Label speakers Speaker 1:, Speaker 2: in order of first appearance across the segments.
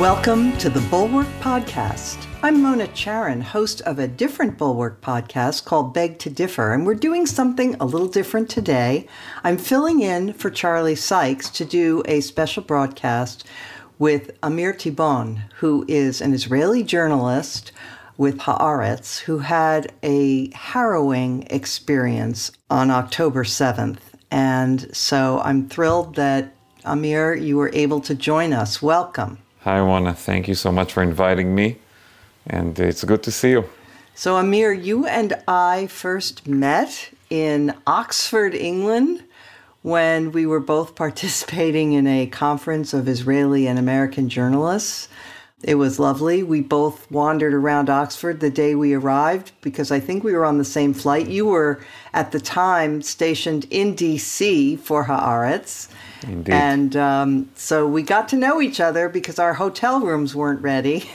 Speaker 1: Welcome to the Bulwark Podcast. I'm Mona Charen, host of a different Bulwark podcast called Beg to Differ, and we're doing something a little different today. I'm filling in for Charlie Sykes to do a special broadcast with Amir Tibon, who is an Israeli journalist with Haaretz, who had a harrowing experience on October 7th. And so I'm thrilled that Amir, you were able to join us. Welcome.
Speaker 2: Hi, Mona. Thank you so much for inviting me, and it's good to see you.
Speaker 1: So, Amir, you and I first met in Oxford, England, when we were both participating in a conference of Israeli and American journalists. It was lovely. We both wandered around Oxford the day we arrived because I think we were on the same flight. You were at the time stationed in DC for Haaretz.
Speaker 2: Indeed.
Speaker 1: And um, so we got to know each other because our hotel rooms weren't ready.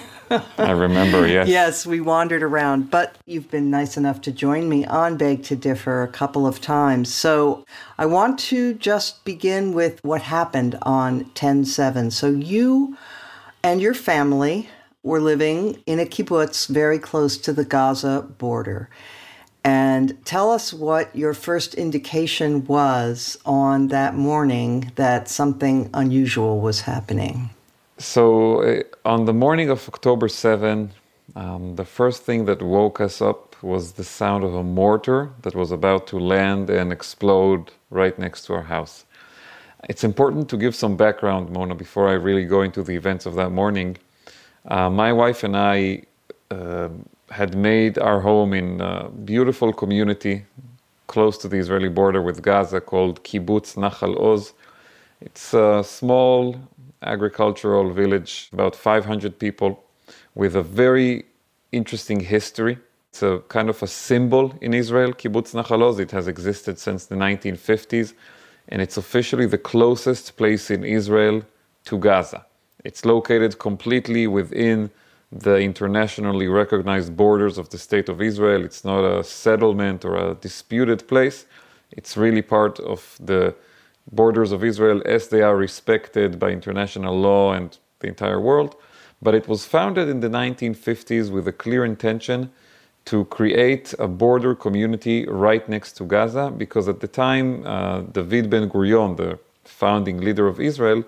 Speaker 2: I remember, yes.
Speaker 1: yes, we wandered around, but you've been nice enough to join me on Beg to Differ a couple of times. So I want to just begin with what happened on 10 7. So you and your family were living in a kibbutz very close to the Gaza border and tell us what your first indication was on that morning that something unusual was happening.
Speaker 2: So, uh, on the morning of October 7, um, the first thing that woke us up was the sound of a mortar that was about to land and explode right next to our house. It's important to give some background, Mona, before I really go into the events of that morning. Uh, my wife and I uh, had made our home in a beautiful community close to the Israeli border with Gaza called Kibbutz Nachal Oz. It's a small agricultural village, about 500 people, with a very interesting history. It's a kind of a symbol in Israel, Kibbutz Nachal Oz. It has existed since the 1950s, and it's officially the closest place in Israel to Gaza. It's located completely within the internationally recognized borders of the state of Israel. It's not a settlement or a disputed place. It's really part of the borders of Israel as they are respected by international law and the entire world. But it was founded in the 1950s with a clear intention to create a border community right next to Gaza because at the time, uh, David Ben Gurion, the founding leader of Israel,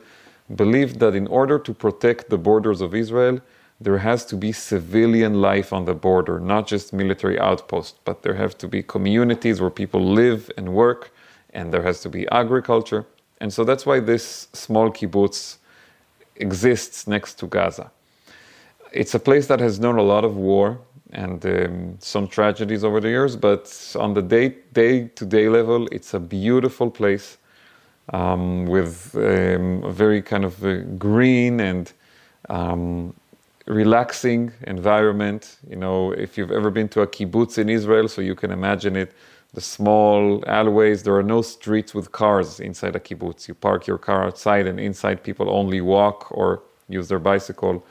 Speaker 2: believed that in order to protect the borders of Israel, there has to be civilian life on the border, not just military outposts, but there have to be communities where people live and work, and there has to be agriculture. And so that's why this small kibbutz exists next to Gaza. It's a place that has known a lot of war and um, some tragedies over the years, but on the day to day level, it's a beautiful place um, with um, a very kind of uh, green and um, relaxing environment. You know, if you've ever been to a kibbutz in Israel, so you can imagine it, the small alleyways, there are no streets with cars inside a kibbutz. You park your car outside, and inside people only walk or use their bicycle.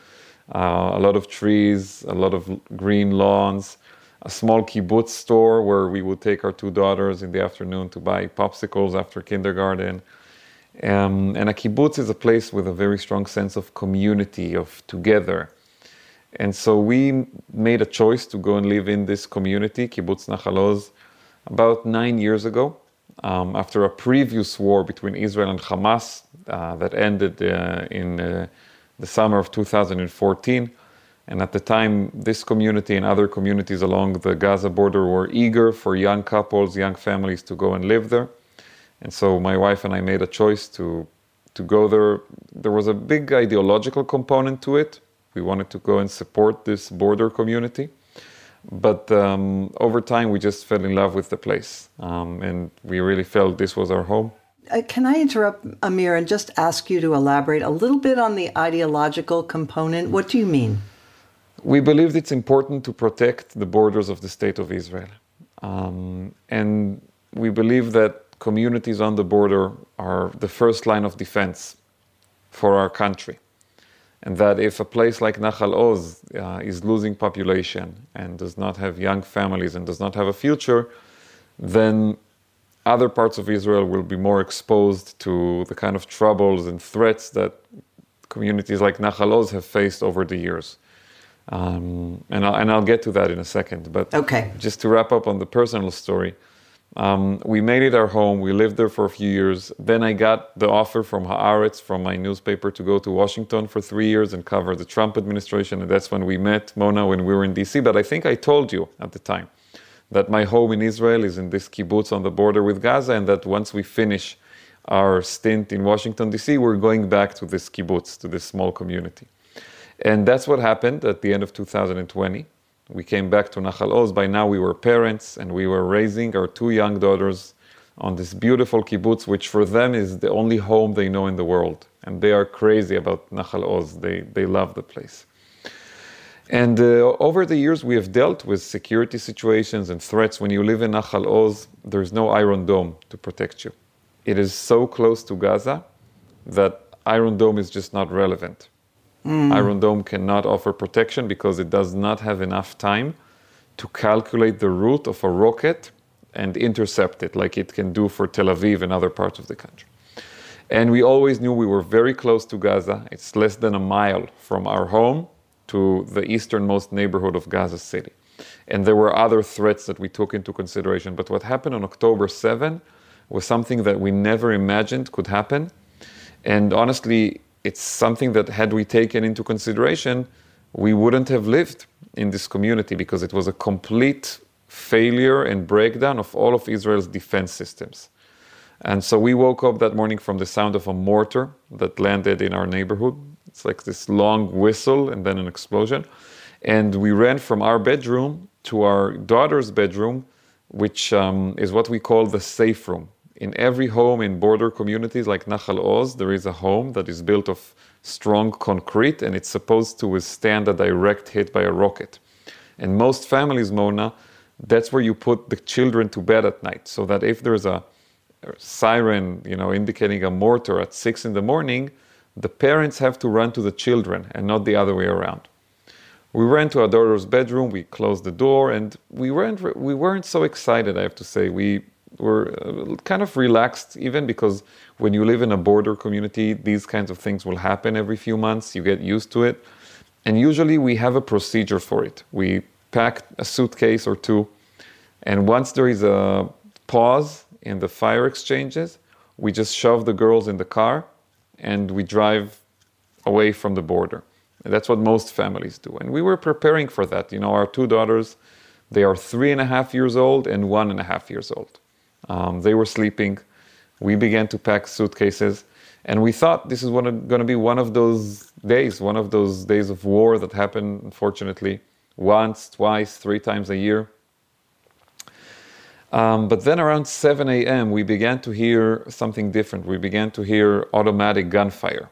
Speaker 2: Uh, a lot of trees, a lot of green lawns, a small kibbutz store where we would take our two daughters in the afternoon to buy popsicles after kindergarten. Um, and a kibbutz is a place with a very strong sense of community, of together. And so we made a choice to go and live in this community, Kibbutz Nachal Oz, about nine years ago, um, after a previous war between Israel and Hamas uh, that ended uh, in uh, the summer of 2014. And at the time, this community and other communities along the Gaza border were eager for young couples, young families to go and live there. And so my wife and I made a choice to, to go there. There was a big ideological component to it we wanted to go and support this border community. But um, over time, we just fell in love with the place. Um, and we really felt this was our home.
Speaker 1: Uh, can I interrupt, Amir, and just ask you to elaborate a little bit on the ideological component? What do you mean?
Speaker 2: We believed it's important to protect the borders of the state of Israel. Um, and we believe that communities on the border are the first line of defense for our country and that if a place like Nachal Oz uh, is losing population and does not have young families and does not have a future, then other parts of Israel will be more exposed to the kind of troubles and threats that communities like Nachal Oz have faced over the years. Um, and, I'll, and I'll get to that in a second. But
Speaker 1: okay.
Speaker 2: just to wrap up on the personal story, um, we made it our home. We lived there for a few years. Then I got the offer from Haaretz, from my newspaper, to go to Washington for three years and cover the Trump administration. And that's when we met, Mona, when we were in DC. But I think I told you at the time that my home in Israel is in this kibbutz on the border with Gaza, and that once we finish our stint in Washington, D.C., we're going back to this kibbutz, to this small community. And that's what happened at the end of 2020. We came back to Nachal Oz. By now, we were parents and we were raising our two young daughters on this beautiful kibbutz, which for them is the only home they know in the world. And they are crazy about Nachal Oz. They, they love the place. And uh, over the years, we have dealt with security situations and threats. When you live in Nachal Oz, there's no Iron Dome to protect you. It is so close to Gaza that Iron Dome is just not relevant. Mm. Iron Dome cannot offer protection because it does not have enough time to calculate the route of a rocket and intercept it like it can do for Tel Aviv and other parts of the country. And we always knew we were very close to Gaza. It's less than a mile from our home to the easternmost neighborhood of Gaza City. And there were other threats that we took into consideration. But what happened on October 7 was something that we never imagined could happen. And honestly, it's something that, had we taken into consideration, we wouldn't have lived in this community because it was a complete failure and breakdown of all of Israel's defense systems. And so we woke up that morning from the sound of a mortar that landed in our neighborhood. It's like this long whistle and then an explosion. And we ran from our bedroom to our daughter's bedroom, which um, is what we call the safe room. In every home in border communities like Nachal Oz, there is a home that is built of strong concrete and it's supposed to withstand a direct hit by a rocket. And most families, Mona, that's where you put the children to bed at night so that if there's a siren, you know, indicating a mortar at six in the morning, the parents have to run to the children and not the other way around. We ran to our daughter's bedroom, we closed the door, and we weren't, we weren't so excited, I have to say. We we're uh, kind of relaxed even because when you live in a border community these kinds of things will happen every few months. You get used to it. And usually we have a procedure for it. We pack a suitcase or two. And once there is a pause in the fire exchanges we just shove the girls in the car and we drive away from the border. And that's what most families do. And we were preparing for that. You know our two daughters they are three and a half years old and one and a half years old um, they were sleeping. We began to pack suitcases. And we thought this is going to be one of those days, one of those days of war that happen, unfortunately, once, twice, three times a year. Um, but then around 7 a.m., we began to hear something different. We began to hear automatic gunfire,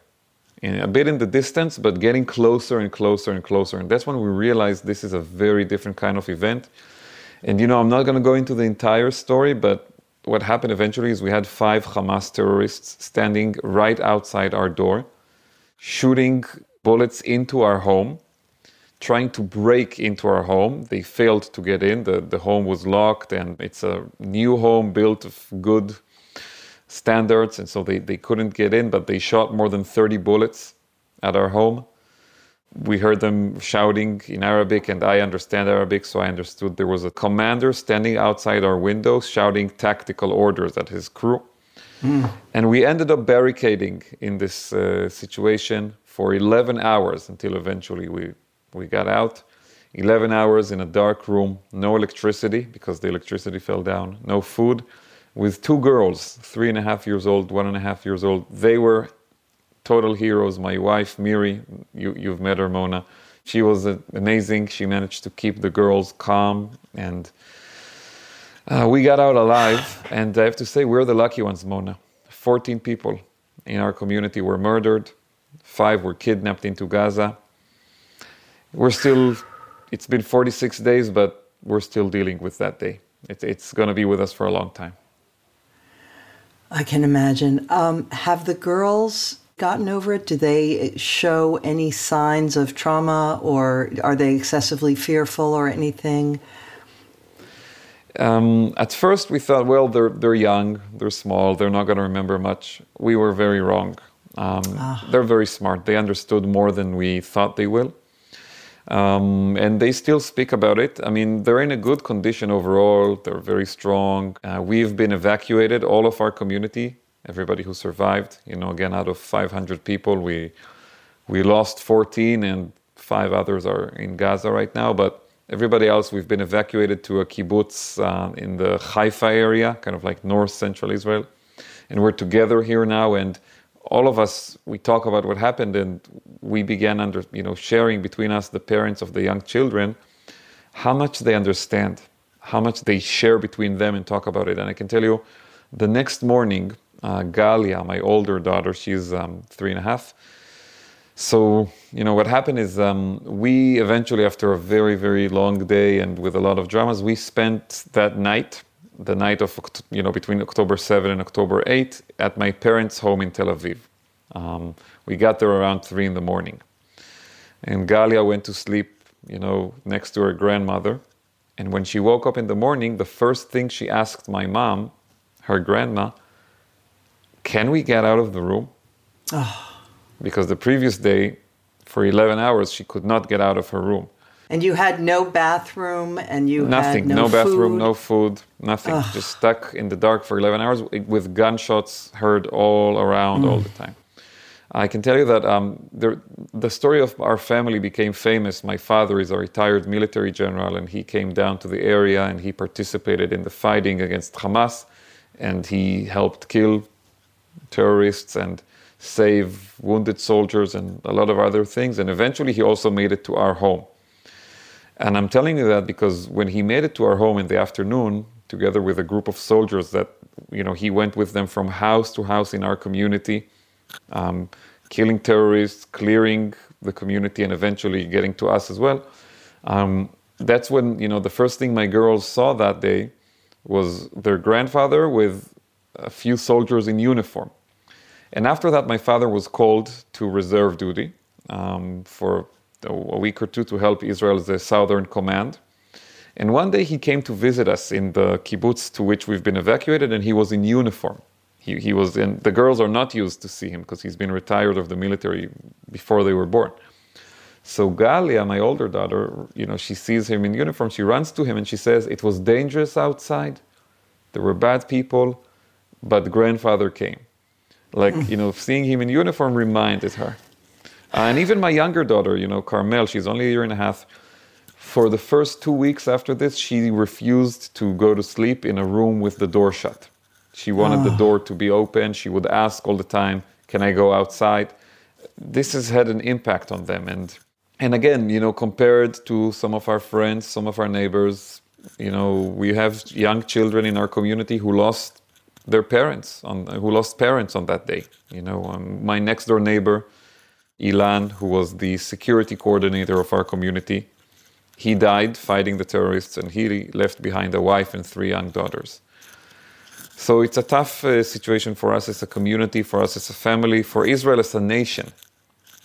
Speaker 2: in, a bit in the distance, but getting closer and closer and closer. And that's when we realized this is a very different kind of event. And you know, I'm not going to go into the entire story, but what happened eventually is we had five Hamas terrorists standing right outside our door, shooting bullets into our home, trying to break into our home. They failed to get in. The, the home was locked, and it's a new home built of good standards, and so they, they couldn't get in, but they shot more than 30 bullets at our home we heard them shouting in Arabic, and I understand Arabic, so I understood there was a commander standing outside our window shouting tactical orders at his crew. Mm. And we ended up barricading in this uh, situation for 11 hours until eventually we, we got out. 11 hours in a dark room, no electricity because the electricity fell down, no food, with two girls, three and a half years old, one and a half years old. They were total heroes. My wife, Miri, you, you've met her, Mona. She was amazing. She managed to keep the girls calm, and uh, we got out alive. And I have to say, we're the lucky ones, Mona. 14 people in our community were murdered, five were kidnapped into Gaza. We're still, it's been 46 days, but we're still dealing with that day. It, it's going to be with us for a long time.
Speaker 1: I can imagine. Um, have the girls gotten over it? Do they show any signs of trauma or are they excessively fearful or anything?
Speaker 2: Um, at first, we thought, well, they're, they're young, they're small, they're not going to remember much. We were very wrong. Um, ah. They're very smart. They understood more than we thought they will. Um, and they still speak about it. I mean, they're in a good condition overall. They're very strong. Uh, we've been evacuated, all of our community, everybody who survived. You know, again, out of 500 people, we we lost 14, and five others are in Gaza right now. But everybody else, we've been evacuated to a kibbutz uh, in the Haifa area, kind of like north central Israel, and we're together here now. And all of us we talk about what happened and we began under you know sharing between us the parents of the young children how much they understand how much they share between them and talk about it and i can tell you the next morning uh, galia my older daughter she's um, three and a half so you know what happened is um, we eventually after a very very long day and with a lot of dramas we spent that night the night of, you know, between October 7 and October 8 at my parents' home in Tel Aviv. Um, we got there around 3 in the morning. And Galia went to sleep, you know, next to her grandmother. And when she woke up in the morning, the first thing she asked my mom, her grandma, can we get out of the room? Oh. Because the previous day, for 11 hours, she could not get out of her room.
Speaker 1: And you had no bathroom and you
Speaker 2: nothing,
Speaker 1: no,
Speaker 2: no bathroom, no food, nothing. Ugh. Just stuck in the dark for 11 hours with gunshots heard all around mm. all the time. I can tell you that um, the, the story of our family became famous. My father is a retired military general, and he came down to the area and he participated in the fighting against Hamas, and he helped kill terrorists and save wounded soldiers and a lot of other things. And eventually, he also made it to our home. And I'm telling you that because when he made it to our home in the afternoon, together with a group of soldiers that, you know, he went with them from house to house in our community, um, killing terrorists, clearing the community, and eventually getting to us as well. Um, that's when, you know, the first thing my girls saw that day was their grandfather with a few soldiers in uniform. And after that, my father was called to reserve duty um, for a week or two to help Israel's southern command. And one day he came to visit us in the kibbutz to which we've been evacuated, and he was in uniform. He, he was in, the girls are not used to see him because he's been retired of the military before they were born. So Galia, my older daughter, you know, she sees him in uniform. She runs to him and she says, "It was dangerous outside. There were bad people, but grandfather came." Like you know, seeing him in uniform reminded her. And even my younger daughter, you know, Carmel, she's only a year and a half. For the first two weeks after this, she refused to go to sleep in a room with the door shut. She wanted oh. the ah. door to be open. She would ask all the time, Can I go outside? This has had an impact on them. And, and again, you know, compared to some of our friends, some of our neighbors, you know, we have young children in our community who lost their parents, on, who lost parents on that day. You know, um, my next door neighbor, Ilan, who was the security coordinator of our community, he died fighting the terrorists and he left behind a wife and three young daughters. So it's a tough uh, situation for us as a community, for us as a family, for Israel as a nation.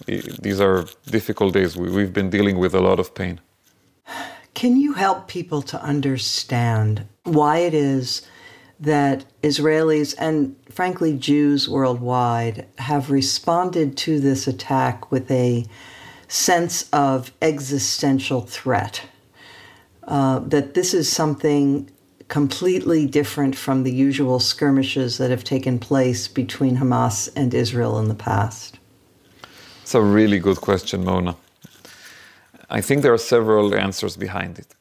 Speaker 2: These are difficult days. We've been dealing with a lot of pain.
Speaker 1: Can you help people to understand why it is that Israelis and frankly Jews worldwide have responded to this attack with a sense of existential threat. Uh, that this is something completely different from the usual skirmishes that have taken place between Hamas and Israel in the past?
Speaker 2: It's a really good question, Mona. I think there are several answers behind it.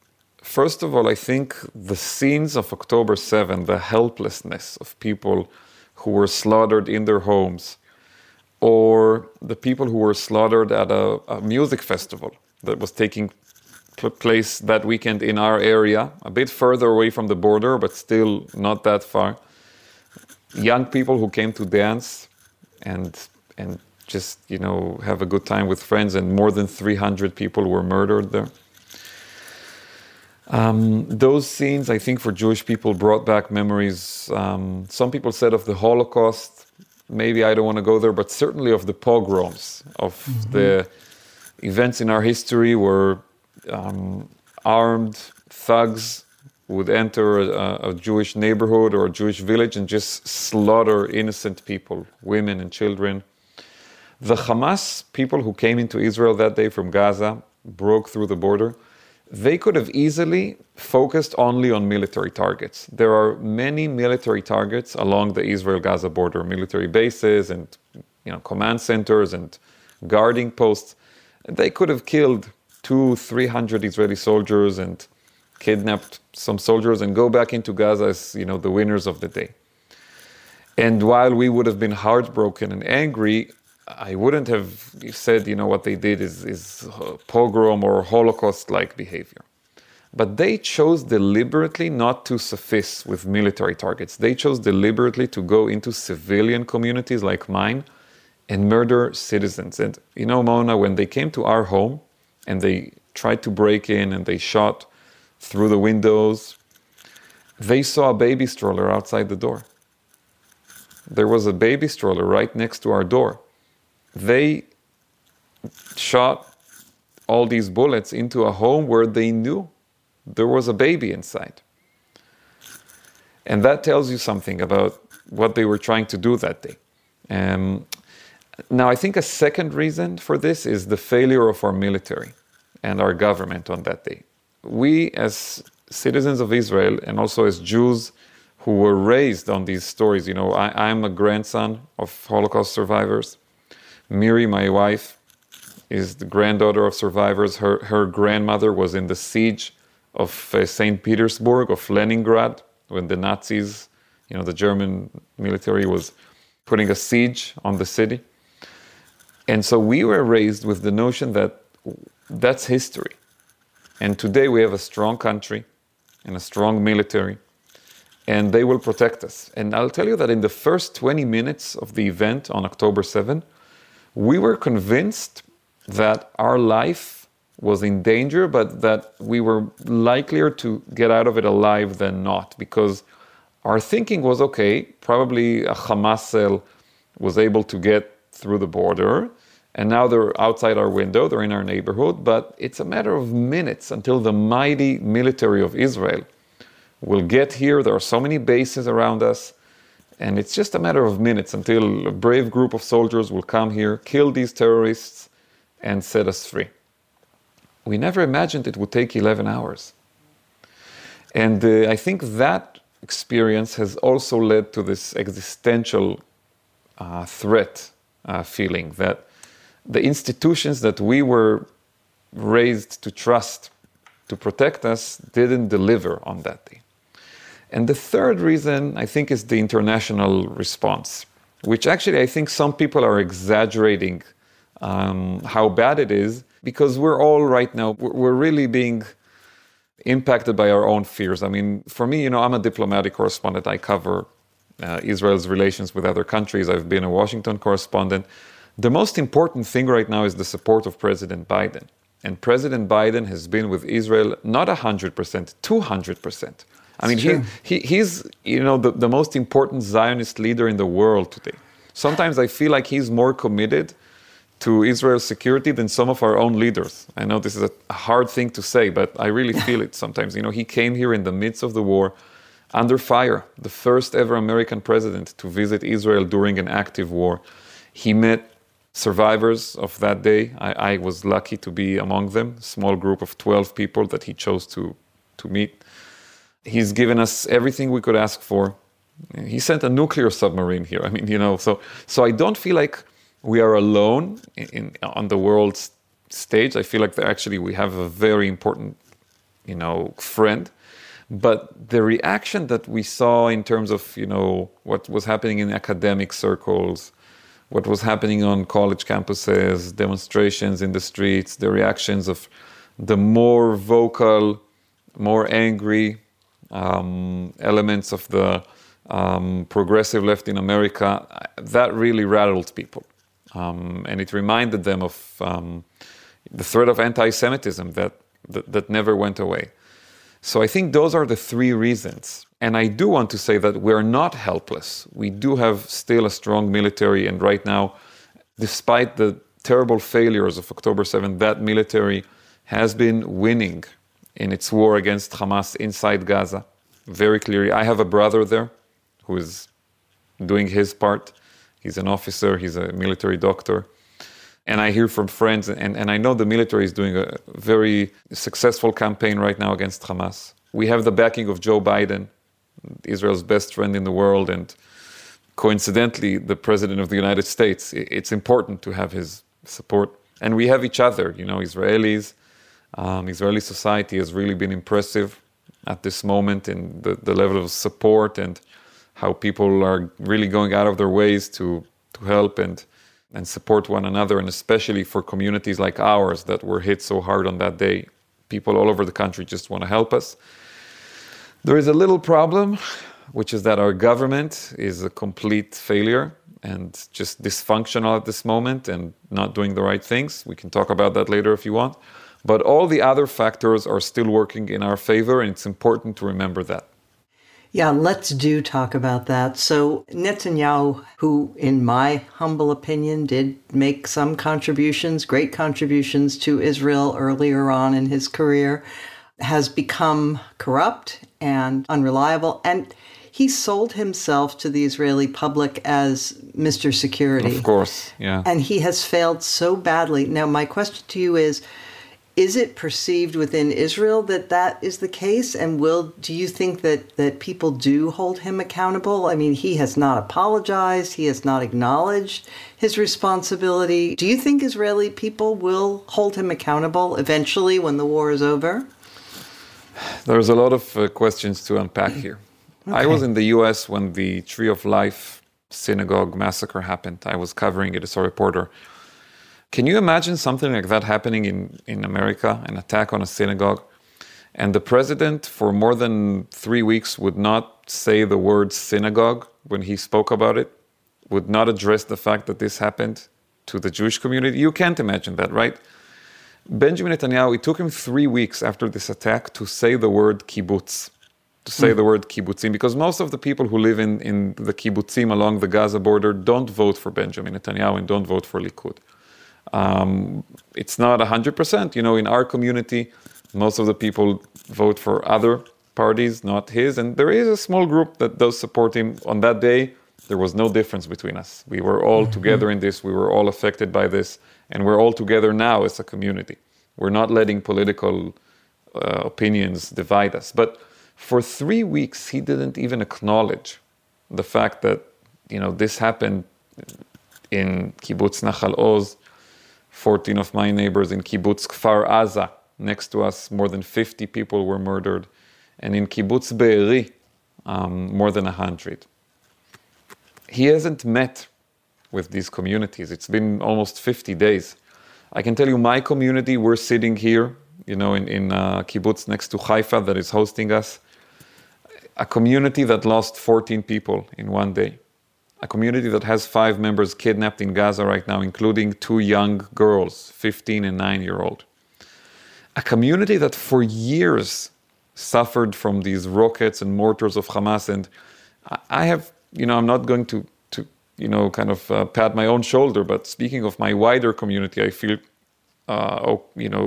Speaker 2: First of all, I think the scenes of October 7, the helplessness of people who were slaughtered in their homes, or the people who were slaughtered at a, a music festival that was taking place that weekend in our area, a bit further away from the border, but still not that far. Young people who came to dance and and just you know have a good time with friends, and more than 300 people were murdered there. Um, those scenes, I think, for Jewish people brought back memories. Um, some people said of the Holocaust. Maybe I don't want to go there, but certainly of the pogroms, of mm-hmm. the events in our history where um, armed thugs would enter a, a, Jewish neighborhood or a Jewish village and just slaughter innocent people, women and children. The Hamas people who came into Israel that day from Gaza, broke through the border, they could have easily focused only on military targets. There are many military targets along the Israel-Gaza border, military bases and you know command centers and guarding posts. They could have killed two, three hundred Israeli soldiers and kidnapped some soldiers and go back into Gaza as you know the winners of the day. And while we would have been heartbroken and angry, I wouldn't have said, you know, what they did is, is uh, pogrom or Holocaust like behavior. But they chose deliberately not to suffice with military targets. They chose deliberately to go into civilian communities like mine and murder citizens. And, you know, Mona, when they came to our home and they tried to break in and they shot through the windows, they saw a baby stroller outside the door. There was a baby stroller right next to our door they shot all these bullets into a home where they knew there was a baby inside. And that tells you something about what they were trying to do that day. Um, now, I think a second reason for this is the failure of our military and our government on that day. We, as citizens of Israel and also as Jews who were raised on these stories, you know, I, I'm a grandson of Holocaust survivors. Miri, my wife, is the granddaughter of survivors. Her, her grandmother was in the siege of uh, St. Petersburg, of Leningrad, when the Nazis, you know, the German military was putting a siege on the city. And so we were raised with the notion that that's history. And today we have a strong country and a strong military, and they will protect us. And I'll tell you that in the first 20 minutes of the event on October 7, we were convinced that our life was in danger, but that we were likelier to get out of it alive than not, because our thinking was okay, probably a Hamas cell was able to get through the border, and now they're outside our window, they're in our neighborhood, but it's a matter of minutes until the mighty military of Israel will get here. There are so many bases around us and it's just a matter of minutes until a brave group of soldiers will come here, kill these terrorists, and set us free. We never imagined it would take 11 hours. And uh, I think that experience has also led to this existential uh, threat uh, feeling that the institutions that we were raised to trust to protect us didn't deliver on that day. And the third reason, I think, is the international response, which actually I think some people are exaggerating um, how bad it is because we're all right now, we're really being impacted by our own fears. I mean, for me, you know, I'm a diplomatic correspondent. I cover uh, Israel's relations with other countries. I've been a Washington correspondent. The most important thing right now is the support of President Biden. And President Biden has been with Israel not 100%, 200%. I mean, he, he, he's you know the, the most important Zionist leader in the world today. Sometimes I feel like he's more committed to Israel's security than some of our own leaders. I know this is a hard thing to say, but I really feel it sometimes. You know, he came here in the midst of the war, under fire, the first ever American president to visit Israel during an active war. He met survivors of that day. I, I was lucky to be among them, small group of 12 people that he chose to, to meet. He's given us everything we could ask for. He sent a nuclear submarine here. I mean, you know, so so I don't feel like we are alone in, in on the world stage. I feel like actually we have a very important, you know, friend. But the reaction that we saw in terms of you know what was happening in academic circles, what was happening on college campuses, demonstrations in the streets, the reactions of the more vocal, more angry um, elements of the um, progressive left in America, that really rattled people. Um, and it reminded them of um, the threat of anti Semitism that, that, that never went away. So I think those are the three reasons. And I do want to say that we're not helpless. We do have still a strong military, and right now, despite the terrible failures of October 7th, that military has been winning in its war against Hamas inside Gaza, very clearly. I have a brother there who is doing his part. He's an officer, he's a military doctor. And I hear from friends, and, and I know the military is doing a very successful campaign right now against Hamas. We have the backing of Joe Biden, Israel's best friend in the world, and coincidentally, the president of the United States. It's important to have his support. And we have each other, you know, Israelis. Um, Israeli society has really been impressive at this moment in the, the level of support and how people are really going out of their ways to, to help and, and support one another, and especially for communities like ours that were hit so hard on that day. People all over the country just want to help us. There is a little problem, which is that our government is a complete failure and just dysfunctional at this moment and not doing the right things. We can talk about that later if you want. But all the other factors are still working in our favor, and it's important to remember that.
Speaker 1: Yeah, let's do talk about that. So, Netanyahu, who, in my humble opinion, did make some contributions, great contributions to Israel earlier on in his career, has become corrupt and unreliable. And he sold himself to the Israeli public as Mr. Security.
Speaker 2: Of course, yeah.
Speaker 1: And he has failed so badly. Now, my question to you is is it perceived within Israel that that is the case? And will do you think that that people do hold him accountable? I mean, he has not apologized. He has not acknowledged his responsibility. Do you think Israeli people will hold him accountable eventually when the war is over?
Speaker 2: There's a lot of uh, questions to unpack here. Okay. I was in the U.S. when the Tree of Life synagogue massacre happened. I was covering it as a reporter. Can you imagine something like that happening in, in America, an attack on a synagogue? And the president, for more than three weeks, would not say the word synagogue when he spoke about it, would not address the fact that this happened to the Jewish community. You can't imagine that, right? Benjamin Netanyahu, it took him three weeks after this attack to say the word kibbutz, to say mm. the word kibbutzim, because most of the people who live in, in the kibbutzim along the Gaza border don't vote for Benjamin Netanyahu and don't vote for Likud. Um, it's not 100%. You know, in our community, most of the people vote for other parties, not his. And there is a small group that does support him. On that day, there was no difference between us. We were all mm-hmm. together in this, we were all affected by this, and we're all together now as a community. We're not letting political uh, opinions divide us. But for three weeks, he didn't even acknowledge the fact that, you know, this happened in Kibbutz Nachal Oz 14 of my neighbors in Kibbutz Kfar Aza, next to us, more than 50 people were murdered. And in Kibbutz Be'eri, um, more than 100. He hasn't met with these communities. It's been almost 50 days. I can tell you, my community, we're sitting here, you know, in, in uh, kibbutz next to Haifa that is hosting us. A community that lost 14 people in one day a community that has five members kidnapped in Gaza right now, including two young girls, 15 and 9 year old. A community that for years suffered from these rockets and mortars of Hamas. And I have, you know, I'm not going to, to you know, kind of uh, pat my own shoulder, but speaking of my wider community, I feel, uh, oh, you know,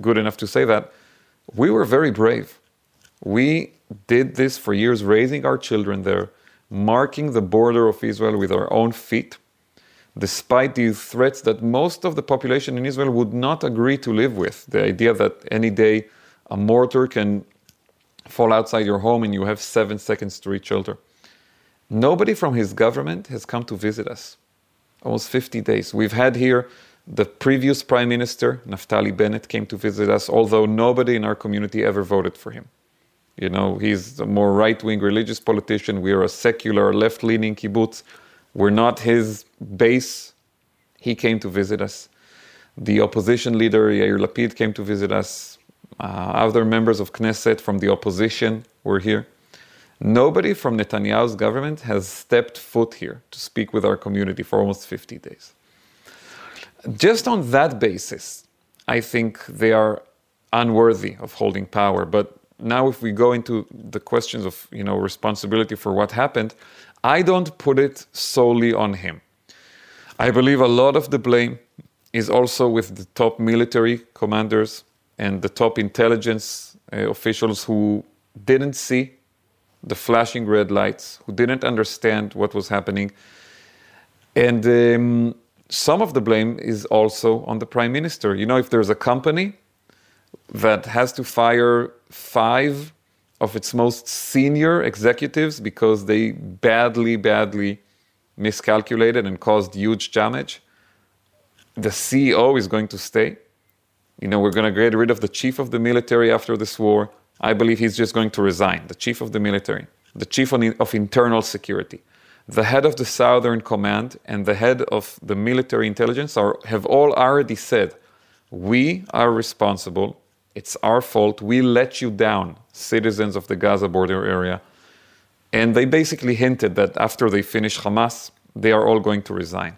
Speaker 2: good enough to say that we were very brave. We did this for years, raising our children there marking the border of Israel with our own feet, despite the threats that most of the population in Israel would not agree to live with. The idea that any day a mortar can fall outside your home and you have seven seconds to reach shelter. Nobody from his government has come to visit us. Almost 50 days. We've had here the previous prime minister, Naftali Bennett, came to visit us, although nobody in our community ever voted for him. You know, he's a more right wing religious politician. We are a secular, left leaning kibbutz. We're not his base. He came to visit us. The opposition leader, Yair Lapid, came to visit us. Uh, other members of Knesset from the opposition were here. Nobody from Netanyahu's government has stepped foot here to speak with our community for almost 50 days. Just on that basis, I think they are unworthy of holding power. But now if we go into the questions of you know responsibility for what happened i don't put it solely on him i believe a lot of the blame is also with the top military commanders and the top intelligence uh, officials who didn't see the flashing red lights who didn't understand what was happening and um, some of the blame is also on the prime minister. You know, if there's a company that has to fire five of its most senior executives because they badly, badly miscalculated and caused huge damage, the CEO is going to stay. You know, we're going to get rid of the chief of the military after this war. I believe he's just going to resign, the chief of the military, the chief of internal security the head of the Southern Command and the head of the military intelligence are, have all already said, we are responsible. It's our fault. We let you down, citizens of the Gaza border area. And they basically hinted that after they finish Hamas, they are all going to resign.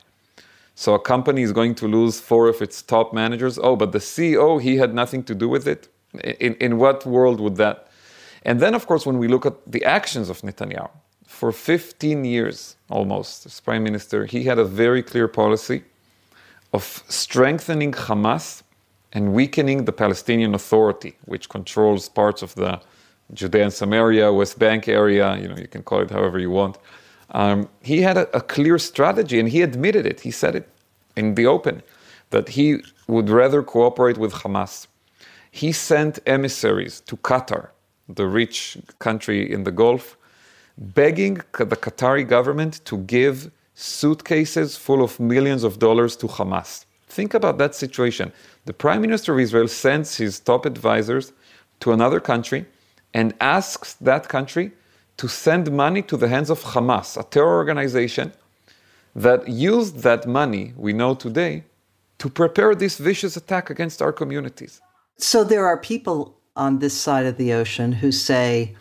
Speaker 2: So a company is going to lose four of its top managers. Oh, but the CEO, he had nothing to do with it. In, in what world would that? And then, of course, when we look at the actions of Netanyahu, for 15 years almost as prime minister, he had a very clear policy of strengthening Hamas and weakening the Palestinian Authority, which controls parts of the Judea and Samaria, West Bank area, you know, you can call it however you want. Um, he had a, a clear strategy and he admitted it. He said it in the open that he would rather cooperate with Hamas. He sent emissaries to Qatar, the rich country in the Gulf, begging the Qatari government to give suitcases full of millions of dollars to Hamas. Think about that situation. The Prime Minister of Israel sends his top advisors to another country and asks that country to send money to the hands of Hamas, a terror organization that used that money, we know today, to prepare this vicious attack against our communities.
Speaker 1: So there are people on this side of the ocean who say,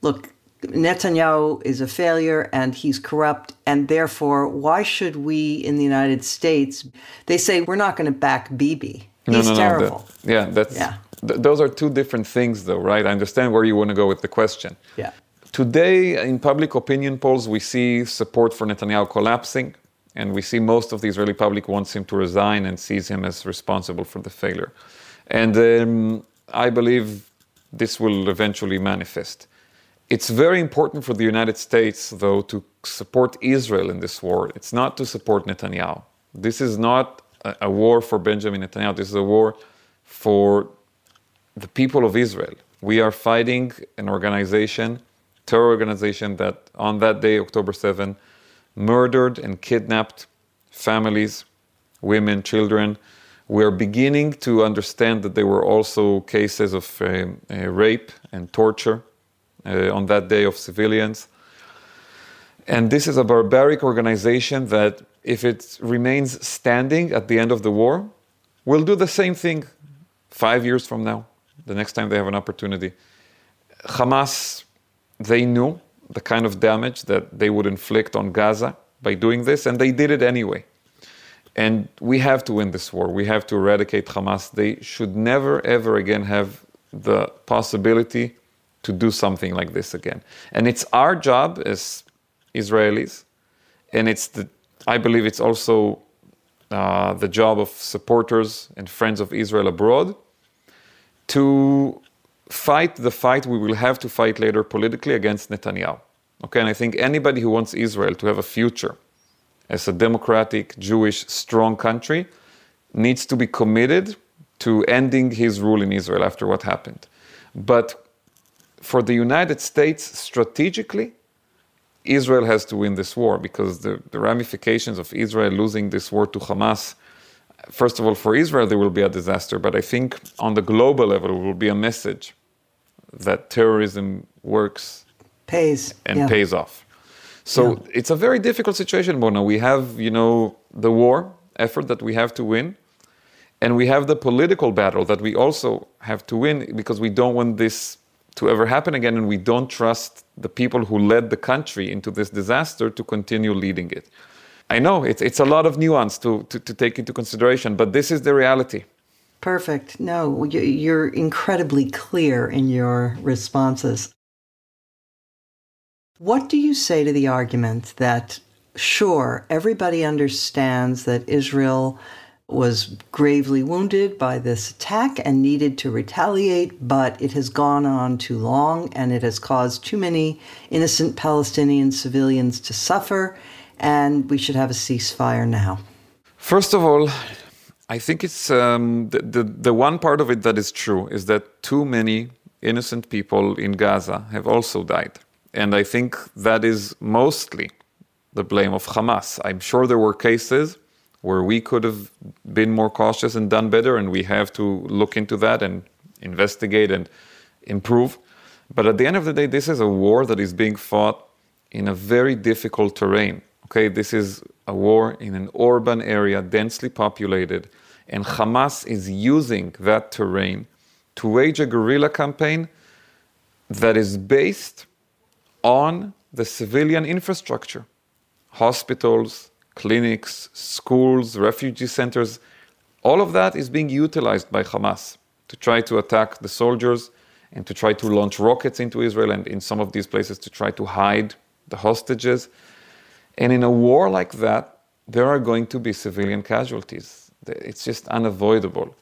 Speaker 1: look, Netanyahu is a failure and he's corrupt, and therefore, why should we in the United States? They say we're not going to back Bibi. He's no, no, terrible.
Speaker 2: No, yeah, that's yeah. Th- those are two different things, though, right? I understand where you want to go with the question.
Speaker 1: Yeah.
Speaker 2: Today, in public opinion polls, we see support for Netanyahu collapsing, and we see most of the Israeli public wants him to resign and sees him as responsible for the failure. And um, I believe this will eventually manifest. It's very important for the United States, though, to support Israel in this war. It's not to support Netanyahu. This is not a, a war for Benjamin Netanyahu. This is a war for the people of Israel. We are fighting an organization, terror organization, that on that day, October 7, murdered and kidnapped families, women, children. We're beginning to understand that there were also cases of uh, uh, rape and torture uh, on that day of civilians. And this is a barbaric organization that, if it remains standing at the end of the war, will do the same thing five years from now, the next time they have an opportunity. Hamas, they knew the kind of damage that they would inflict on Gaza by doing this, and they did it anyway. And we have to win this war. We have to eradicate Hamas. They should never, ever again have the possibility to do something like this again. And it's our job as Israelis, and it's the, I believe it's also uh, the job of supporters and friends of Israel abroad to fight the fight we will have to fight later politically against Netanyahu. Okay, and I think anybody who wants Israel to have a future as a democratic, Jewish, strong country needs to be committed to ending his rule in Israel after what happened. But for the United States, strategically, Israel has to win this war because the, the, ramifications of Israel losing this war to Hamas, first of all, for Israel, there will be a disaster. But I think on the global level, it will be a message that terrorism works,
Speaker 1: pays,
Speaker 2: and yeah. pays off. So yeah. it's a very difficult situation, Mona. We have, you know, the war effort that we have to win. And we have the political battle that we also have to win because we don't want this to ever happen again, and we don't trust the people who led the country into this disaster to continue leading it. I know it's, it's a lot of nuance to, to, to take into consideration, but this is the reality.
Speaker 1: Perfect. No, you're incredibly clear in your responses. What do you say to the argument that, sure, everybody understands that Israel was gravely wounded by this attack and needed to retaliate, but it has gone on too long and it has caused too many innocent Palestinian civilians to suffer, and we should have a ceasefire now.
Speaker 2: First of all, I think it's um, the, the, the one part of it that is true is that too many innocent people in Gaza have also died. And I think that is mostly the blame of Hamas. I'm sure there were cases where we could have been more cautious and done better, and we have to look into that and investigate and improve. But at the end of the day, this is a war that is being fought in a very difficult terrain. Okay, this is a war in an urban area, densely populated, and Hamas is using that terrain to wage a guerrilla campaign that is based on the civilian infrastructure hospitals, clinics, schools, refugee centers. All of that is being utilized by Hamas to try to attack the soldiers and to try to launch rockets into Israel and in some of these places to try to hide the hostages. And in a war like that, there are going to be civilian casualties. It's just unavoidable.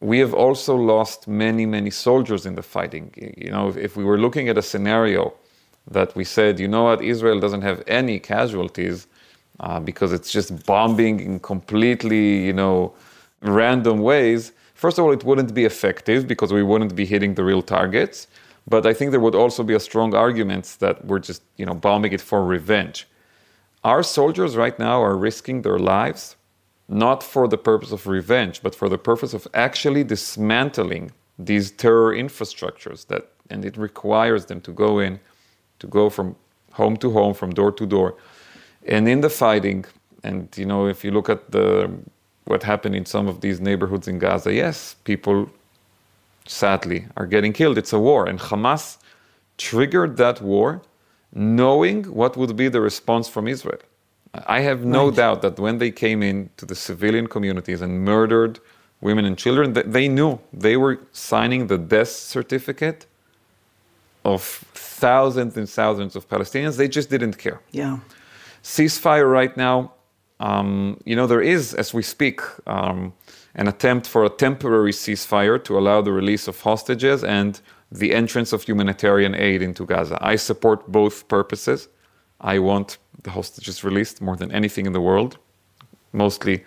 Speaker 2: We have also lost many, many soldiers in the fighting. You know, if we were looking at a scenario that we said, you know what, Israel doesn't have any casualties uh, because it's just bombing in completely, you know, random ways. First of all, it wouldn't be effective because we wouldn't be hitting the real targets. But I think there would also be a strong argument that we're just, you know, bombing it for revenge. Our soldiers right now are risking their lives not for the purpose of revenge, but for the purpose of actually dismantling these terror infrastructures that and it requires them to go in, to go from home to home, from door to door. And in the fighting, and you know, if you look at the what happened in some of these neighborhoods in Gaza, yes, people sadly, are getting killed. It's a war. And Hamas triggered that war knowing what would be the response from Israel. I have no right. doubt that when they came in to the civilian communities and murdered women and children, they knew they were signing the death certificate of thousands and thousands of Palestinians. They just didn't care.
Speaker 1: Yeah.
Speaker 2: Ceasefire right now, um, you know, there is, as we speak, um, an attempt for a temporary ceasefire to allow the release of hostages and the entrance of humanitarian aid into Gaza. I support both purposes. I want the hostages released more than anything in the world, mostly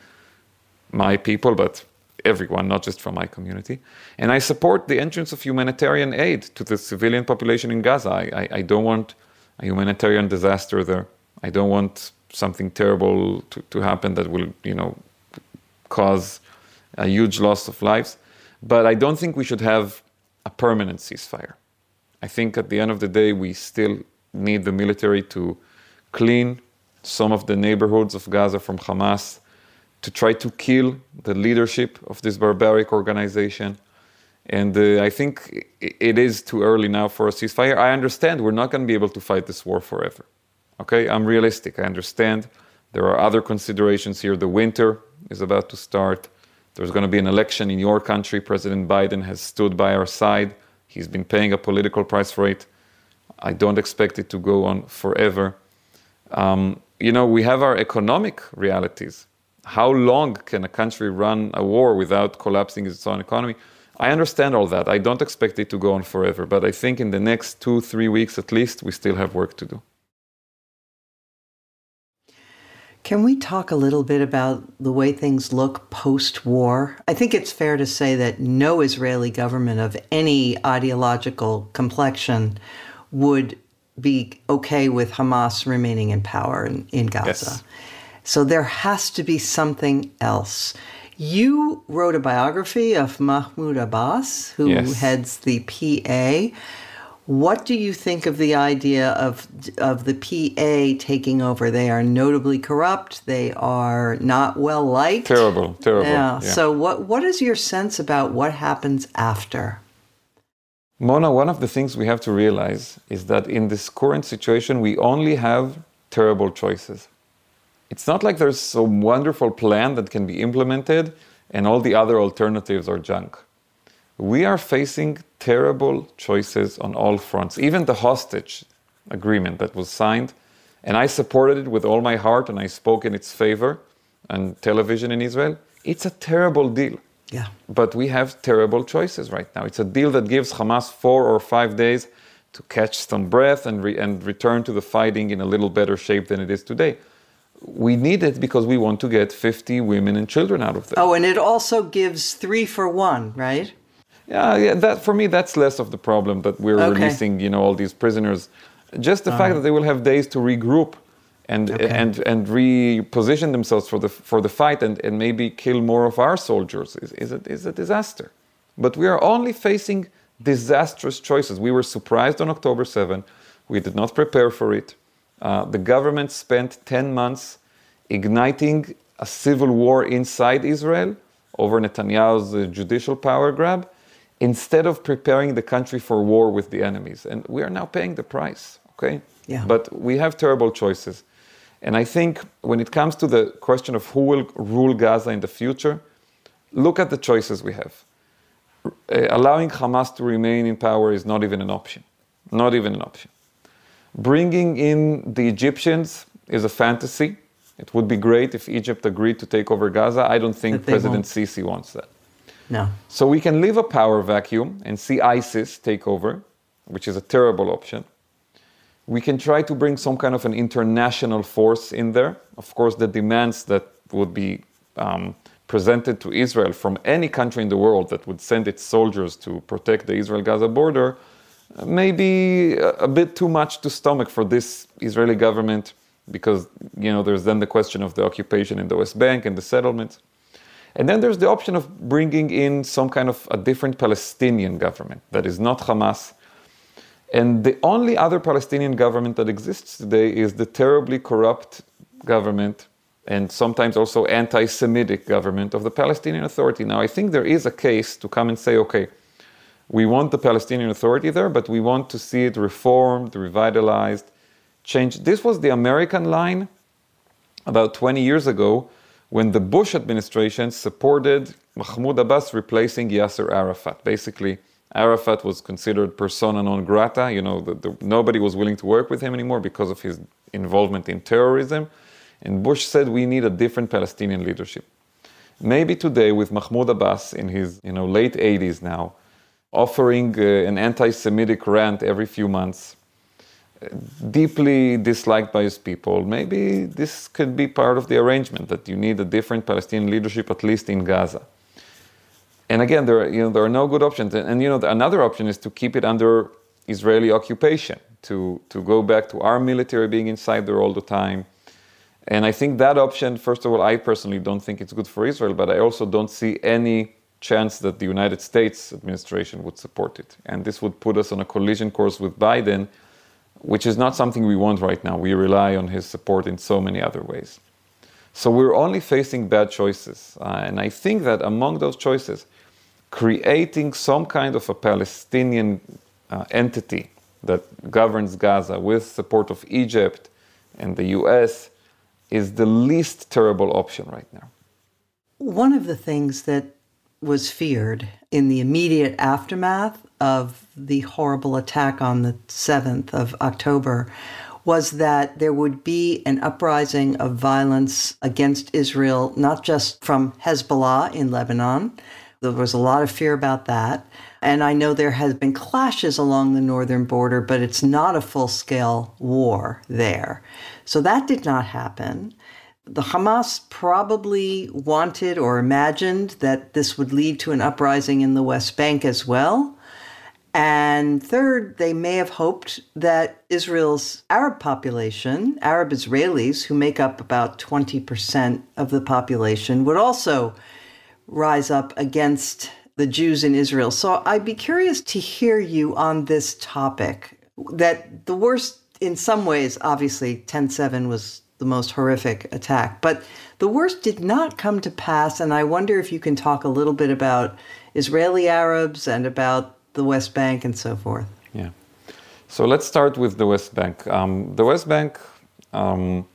Speaker 2: my people, but everyone, not just from my community. And I support the entrance of humanitarian aid to the civilian population in Gaza. I, I, I don't want a humanitarian disaster there. I don't want something terrible to, to happen that will, you know, cause a huge loss of lives. But I don't think we should have a permanent ceasefire. I think at the end of the day, we still need the military to clean some of the neighborhoods of Gaza from Hamas, to try to kill the leadership of this barbaric organization. And uh, I think it is too early now for a ceasefire. I understand we're not going to be able to fight this war forever. Okay, I'm realistic. I understand there are other considerations here. The winter is about to start. There's going to be an election in your country. President Biden has stood by our side. He's been paying a political price for it. I don't expect it to go on forever. Um, you know, we have our economic realities. How long can a country run a war without collapsing its own economy? I understand all that. I don't expect it to go on forever, but I think in the next two, three weeks at least, we still have work to do.
Speaker 1: Can we talk a little bit about the way things look post war? I think it's fair to say that no Israeli government of any ideological complexion would be okay with Hamas remaining in power in, in Gaza. Yes. So there has to be something else. You wrote a biography of Mahmoud Abbas, who yes. heads the PA. What do you think of the idea of of the PA taking over? They are notably corrupt. They are not well liked.
Speaker 2: Terrible, terrible.
Speaker 1: Yeah. yeah. So what what is your sense about what happens after?
Speaker 2: Mona, one of the things we have to realize is that in this current situation, we only have terrible choices. It's not like there's some wonderful plan that can be implemented and all the other alternatives are junk we are facing terrible choices on all fronts. Even the hostage agreement that was signed, and I supported it with all my heart and I spoke in its favor on television in Israel. It's a terrible deal.
Speaker 1: Yeah.
Speaker 2: But we have terrible choices right now. It's a deal that gives Hamas four or five days to catch some breath and, re- and return to the fighting in a little better shape than it is today. we need it because we want to get 50 women and children out of there.
Speaker 1: Oh, and it also gives three for one, right?
Speaker 2: Yeah, yeah. That for me, that's less of the problem that we're
Speaker 1: Okay.
Speaker 2: releasing, you know, all these prisoners. Just the fact that they will have days to regroup and
Speaker 1: Okay.
Speaker 2: and and reposition themselves for the for the fight and, and maybe kill more of our soldiers is, is, a, is a disaster. But we are only facing disastrous choices. We were surprised on October 7. We did not prepare for it. Uh, the government spent 10 months igniting a civil war inside Israel over Netanyahu's judicial power grab instead of preparing the country for war with the enemies. And we are now paying the price, okay?
Speaker 1: Yeah.
Speaker 2: But we have terrible choices. And I think when it comes to the question of who will rule Gaza in the future, look at the choices we have. Uh, allowing Hamas to remain in power is not even an option. Not even an option. Bringing in the Egyptians is a fantasy. It would be great if Egypt agreed to take over Gaza. I don't think President
Speaker 1: won't.
Speaker 2: Sisi wants that.
Speaker 1: No.
Speaker 2: So we can leave a power vacuum and see ISIS take over, which is a terrible option. We can try to bring some kind of an international force in there. Of course, the demands that would be um, presented to Israel from any country in the world that would send its soldiers to protect the Israel Gaza border uh, may be a, a bit too much to stomach for this Israeli government because you know there's then the question of the occupation in the West Bank and the settlements. And then there's the option of bringing in some kind of a different Palestinian government that is not Hamas. And the only other Palestinian government that exists today is the terribly corrupt government and sometimes also anti Semitic government of the Palestinian Authority. Now, I think there is a case to come and say, okay, we want the Palestinian Authority there, but we want to see it reformed, revitalized, changed. This was the American line about 20 years ago when the Bush administration supported Mahmoud Abbas replacing Yasser Arafat. Basically, Arafat was considered persona non grata. You know, the, the, nobody was willing to work with him anymore because of his involvement in terrorism. And Bush said we need a different Palestinian leadership. Maybe today, with Mahmoud Abbas in his you know late 80s now, offering uh, an anti-Semitic rant every few months, deeply disliked by his people, maybe this could be part of the arrangement that you need a different Palestinian leadership, at least in Gaza. And again, there are, you know, there are no good options. And, and you know, another option is to keep it under Israeli occupation, to, to go back to our military being inside there all the time. And I think that option, first of all, I personally don't think it's good for Israel, but I also don't see any chance that the United States administration would support it. And this would put us on a collision course with Biden, which is not something we want right now. We rely on his support in so many other ways. So we're only facing bad choices. Uh, and I think that among those choices, creating some kind of a Palestinian uh, entity that governs Gaza with support of Egypt and the US is the least terrible option right now.
Speaker 1: One of the things that was feared in the immediate aftermath of the horrible attack on the 7th of October was that there would be an uprising of violence against Israel, not just from Hezbollah in Lebanon. There was a lot of fear about that. And I know there has been clashes along the northern border, but it's not a full scale war there. So that did not happen. The Hamas probably wanted or imagined that this would lead to an uprising in the West Bank as well. And third, they may have hoped that Israel's Arab population, Arab Israelis, who make up about 20% of the population, would also rise up against the Jews in Israel. So I'd be curious to hear you on this topic. That the worst, in some ways, obviously, 10 7 was the most horrific attack, but the worst did not come to pass. And I wonder if you can talk a little bit about Israeli Arabs and about the West Bank and so forth.
Speaker 2: Yeah. So let's start with the West Bank. Um, the West Bank, um,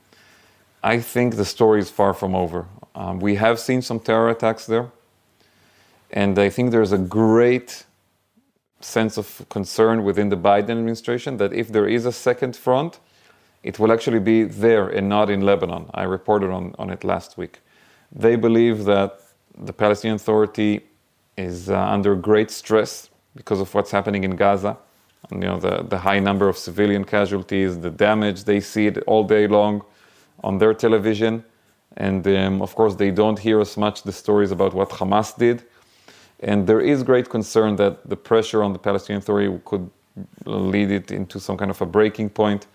Speaker 2: I think the story is far from over. Um, we have seen some terror attacks there. And I think there's a great sense of concern within the Biden administration that if there is a second front, it will actually be there and not in Lebanon. I reported on, on it last week. They believe that the Palestinian Authority is uh, under great stress because of what's happening in Gaza. And, you know, the, the high number of civilian casualties, the damage, they see it all day long. on their television. And um, of course, they don't hear as much the stories about what Hamas did. And there is great concern that the pressure on the Palestinian Authority could lead it into some kind of a breaking point.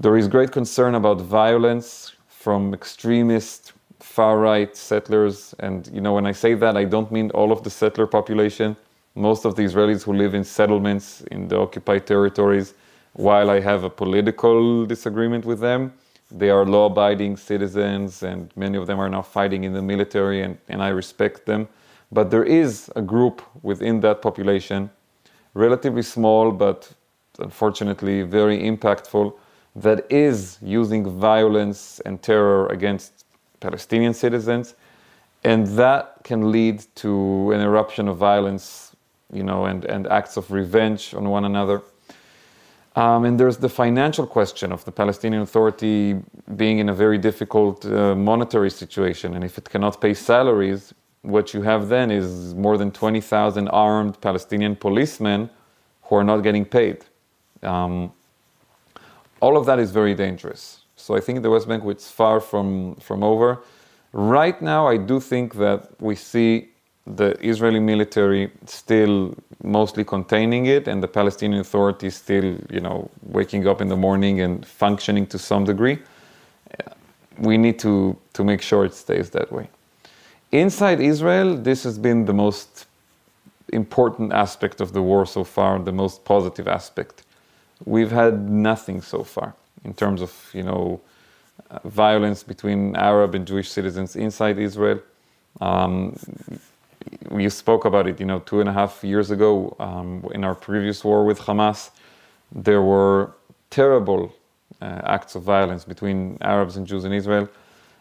Speaker 2: There is great concern about violence from extremist far right settlers. And you know, when I say that, I don't mean all of the settler population. Most of the Israelis who live in settlements in the occupied territories, while I have a political disagreement with them, they are law abiding citizens, and many of them are now fighting in the military, and, and I respect them. But there is a group within that population, relatively small, but unfortunately very impactful, that is using violence and terror against Palestinian citizens. And that can lead to an eruption of violence, you know, and, and acts of revenge on one another. Um, and there's the financial question of the Palestinian Authority being in a very difficult uh, monetary situation. And if it cannot pay salaries, what you have then is more than 20,000 armed Palestinian policemen who are not getting paid. Um, all of that is very dangerous. So I think the West Bank which is far from, from over. Right now, I do think that we see the Israeli military still mostly containing it, and the Palestinian Authority still, you know, waking up in the morning and functioning to some degree. We need to, to make sure it stays that way. Inside Israel, this has been the most important aspect of the war so far, the most positive aspect. We've had nothing so far in terms of, you know, violence between Arab and Jewish citizens inside Israel. Um, we spoke about it, you know, two and a half years ago um, in our previous war with Hamas. There were terrible uh, acts of violence between Arabs and Jews in Israel.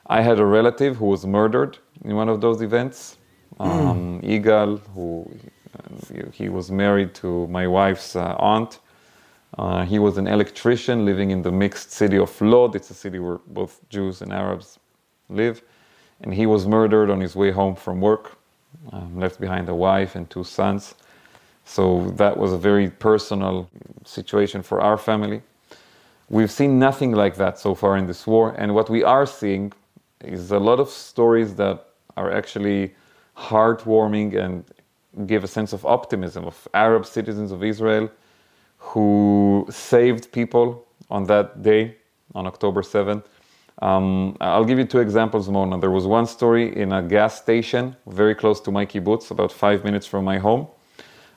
Speaker 2: I had a relative who was murdered in one of those events. Hmm. Um. Igal, who uh, he was married to my wife's uh, aunt. Uh, he was an electrician living in the mixed city of Lod. It's a city where both Jews and Arabs live. And he was murdered on his way home from work, um, left behind a wife and two sons. So that was a very personal situation for our family. We've seen nothing like that so far in this war. And what we are seeing is a lot of stories that are actually heartwarming and give a sense of optimism of Arab citizens of Israel who saved people on that day, on October 7th. Um, I'll give you two examples, Mona. There was one story in a gas station very close to my kibbutz, about five minutes from my home.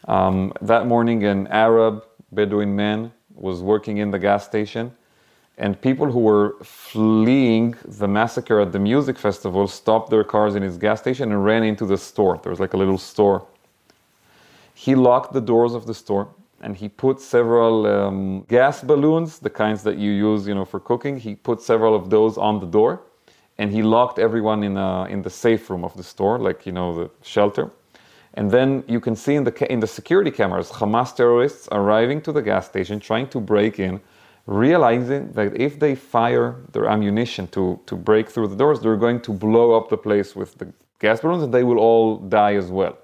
Speaker 2: Um, that morning, an Arab Bedouin man was working in the gas station and people who were fleeing the massacre at the music festival stopped their cars in his gas station and ran into the store. There was like a little store. He locked the doors of the store and he put several um, gas balloons, the kinds that you use, you know, for cooking. He put several of those on the door, and he locked everyone in a, in the safe room of the store, like you know the shelter. And then you can see in the in the security cameras Hamas terrorists arriving to the gas station, trying to break in realizing that if they fire their ammunition to, to break through the doors, they're going to blow up the place with the gas balloons and they will all die as well.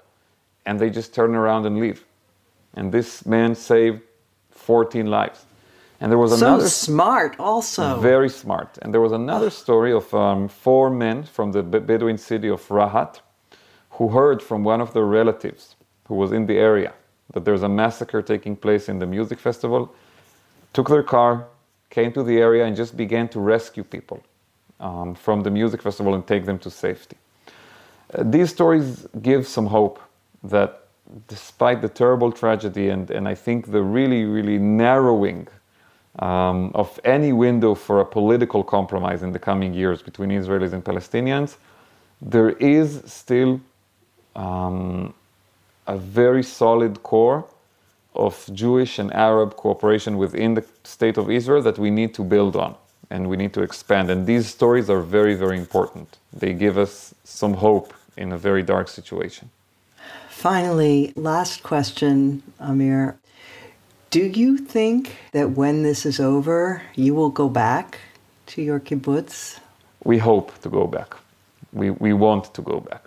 Speaker 2: And they just turn around and leave. And this man saved 14 lives. And there was
Speaker 1: so
Speaker 2: another
Speaker 1: smart, also
Speaker 2: very smart. And there was another story of um, four men from the Bedouin city of Rahat who heard from one of their relatives who was in the area that there's a massacre taking place in the music festival took their car, came to the area, and just began to rescue people um, from the music festival and take them to safety. Uh, these stories give some hope that despite the terrible tragedy and, and I think the really, really narrowing um, of any window for a political compromise in the coming years between Israelis and Palestinians, there is still um, a very solid core of Jewish and Arab cooperation within the state of Israel that we need to build on and we need to expand. And these stories are very, very important. They give us some hope in a very dark situation.
Speaker 1: Finally, last question, Amir. Do you think that when this is over, you will go back to your kibbutz?
Speaker 2: We hope to go back. We, we want to go back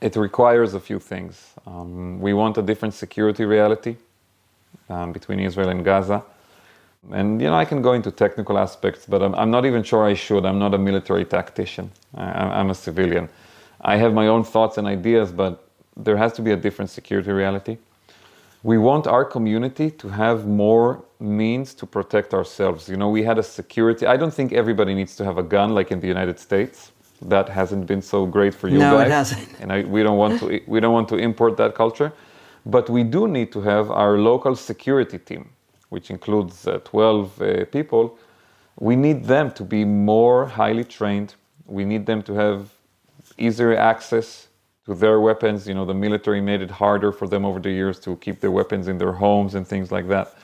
Speaker 2: it requires a few things. Um, we want a different security reality um, between Israel and Gaza. And you know, I can go into technical aspects, but I'm, I'm not even sure I should. I'm not a military tactician. I, I'm a civilian. I have my own thoughts and ideas, but there has to be a different security reality. We want our community to have more means to protect ourselves. You know, we had a security. I don't think everybody needs to have a gun like in the United States. That hasn't been so great for you
Speaker 1: no,
Speaker 2: guys.
Speaker 1: it hasn't.
Speaker 2: And I, we don't want to. We don't want to import that culture. But we do need to have our local security team, which includes uh, 12 uh, people. We need them to be more highly trained. We need them to have easier access to their weapons. You know, the military made it harder for them over the years to keep their weapons in their homes and things like that.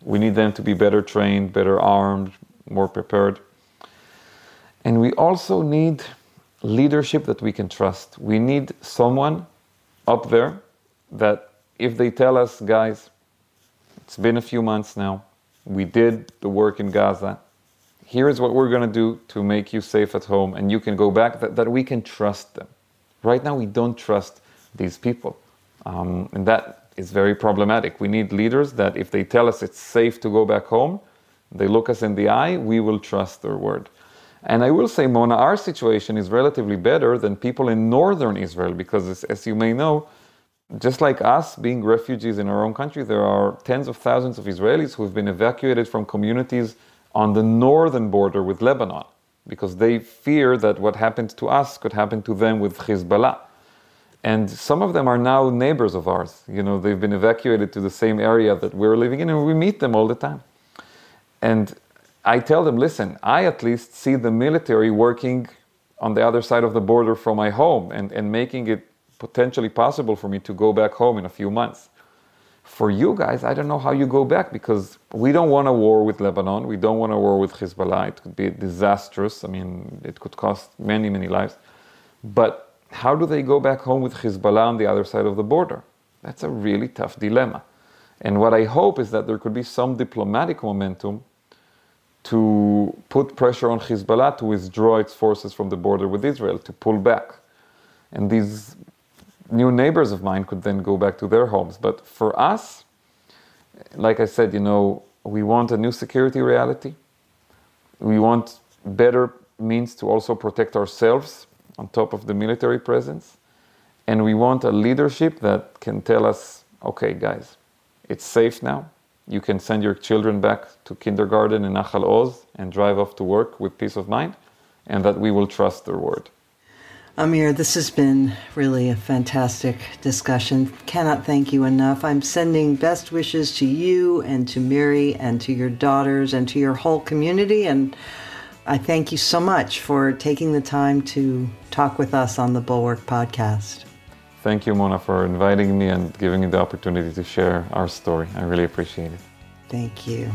Speaker 2: We need them to be better trained, better armed, more prepared. And we also need leadership that we can trust. We need someone up there that if they tell us, guys, it's been a few months now, we did the work in Gaza, here's what we're going to do to make you safe at home, and you can go back, that, that we can trust them. Right now, we don't trust these people. Um, and that is very problematic. We need leaders that, if they tell us it's safe to go back home, they look us in the eye, we will trust their word. And I will say, Mona, our situation is relatively better than people in northern Israel because, as, as you may know, just like us being refugees in our own country, there are tens of thousands of Israelis who have been evacuated from communities on the northern border with Lebanon because they fear that what happened to us could happen to them with Hezbollah. And some of them are now neighbors of ours. You know, they've been evacuated to the same area that we're living in, and we meet them all the time. And I tell them, listen, I at least see the military working on the other side of the border from my home and, and making it potentially possible for me to go back home in a few months. For you guys, I don't know how you go back because we don't want a war with Lebanon. We don't want a war with Hezbollah. It could be disastrous. I mean, it could cost many, many lives. But how do they go back home with Hezbollah on the other side of the border? That's a really tough dilemma. And what I hope is that there could be some diplomatic momentum to put pressure on Hezbollah to withdraw its forces from the border with Israel, to pull back. And these new neighbors of mine could then go back to their homes. But for us, like I said, you know, we want a new security reality. We want better means to also protect ourselves on top of the military presence. And we want a leadership that can tell us, okay, guys, it's safe now. You can send your children back to kindergarten in Nachal Oz and drive off to work with peace of mind, and that we will trust their word.
Speaker 1: Amir, this has been really a fantastic discussion. Cannot thank you enough. I'm sending best wishes to you and to Miri and to your daughters and to your whole community. And I thank you so much for taking the time to talk with us on the Bulwark podcast.
Speaker 2: Thank you, Mona, for inviting me and giving me the opportunity to share our story. I really appreciate it.
Speaker 1: Thank you.